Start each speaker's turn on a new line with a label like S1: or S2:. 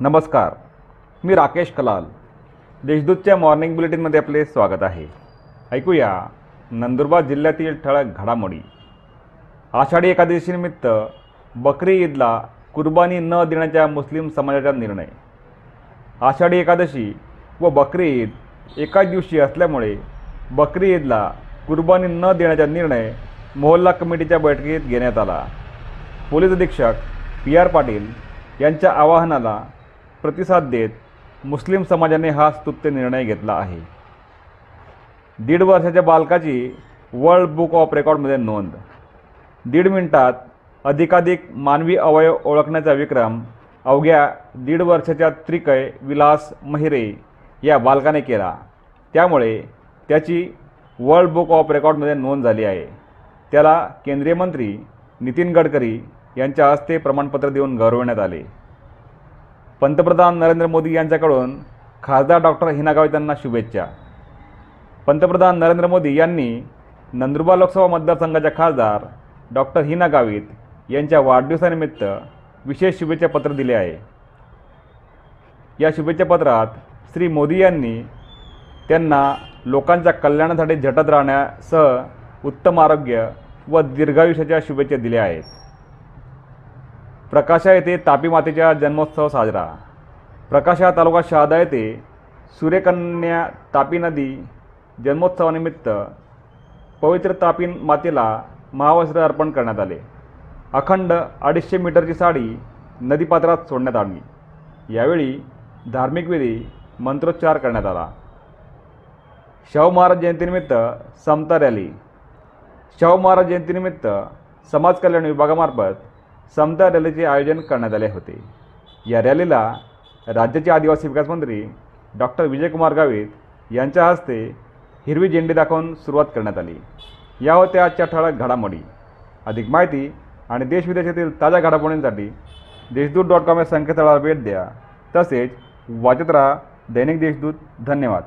S1: नमस्कार मी राकेश कलाल. देशदूतच्या मॉर्निंग बुलेटिनमध्ये आपले स्वागत आहे. ऐकूया नंदुरबार जिल्ह्यातील ठळक घडामोडी. आषाढी एकादशीनिमित्त बकरी ईदला कुर्बानी न देण्याच्या मुस्लिम समाजाचा निर्णय. आषाढी एकादशी व बकरी ईद एकाच दिवशी असल्यामुळे बकरी ईदला कुर्बानी न देण्याचा निर्णय मोहल्ला कमिटीच्या बैठकीत घेण्यात आला. पोलीस अधीक्षक पी आर पाटील यांच्या आवाहनाला प्रतिसाद देत मुस्लिम समाजाने हा स्तुत्य निर्णय घेतला आहे. दीड वर्षाच्या बालकाची वर्ल्ड बुक ऑफ रेकॉर्डमध्ये नोंद. दीड मिनिटात अधिकाधिक मानवी अवयव ओळखण्याचा विक्रम अवघ्या दीड वर्षाच्या त्रिकय विलास महिरे या बालकाने केला. त्यामुळे त्याची वर्ल्ड बुक ऑफ रेकॉर्डमध्ये नोंद झाली आहे. त्याला केंद्रीय मंत्री नितीन गडकरी यांच्या हस्ते प्रमाणपत्र देऊन गौरवण्यात आले. पंतप्रधान नरेंद्र मोदी यांच्याकडून खासदार डॉक्टर हिना गावित यांना शुभेच्छा. पंतप्रधान नरेंद्र मोदी यांनी नंदुरबार लोकसभा मतदारसंघाच्या खासदार डॉक्टर हिना गावित यांच्या वाढदिवसानिमित्त विशेष शुभेच्छा पत्र दिले आहे. या शुभेच्छा पत्रात श्री मोदी यांनी त्यांना लोकांच्या कल्याणासाठी झटत राहण्यासह उत्तम आरोग्य व दीर्घायुष्याच्या शुभेच्छा दिल्या आहेत. प्रकाशा येथे तापी मातेचा जन्मोत्सव साजरा. प्रकाशा तालुका शहादा येथे सूर्यकन्या तापी नदी जन्मोत्सवानिमित्त पवित्र तापी मातेला महावस्त्र अर्पण करण्यात आले. अखंड अडीचशे मीटरची साडी नदीपात्रात सोडण्यात आली यावेळी धार्मिक विधी मंत्रोच्चार करण्यात आला. शाहू महाराज जयंतीनिमित्त समता रॅली. शाहू महाराज जयंतीनिमित्त समाज कल्याण विभागामार्फत समता रॅलीचे आयोजन करण्यात आले होते. या रॅलीला राज्याचे आदिवासी विकास मंत्री डॉक्टर विजयकुमार गावित यांच्या हस्ते हिरवी झेंडी दाखवून सुरुवात करण्यात आली. या होत्या आजच्या ठळक घडामोडी. अधिक माहिती आणि देशविदेशातील ताज्या घडामोडींसाठी देशदूत डॉट कॉम या संकेतस्थळाला भेट द्या. तसेच वाचत राहा दैनिक देशदूत. धन्यवाद.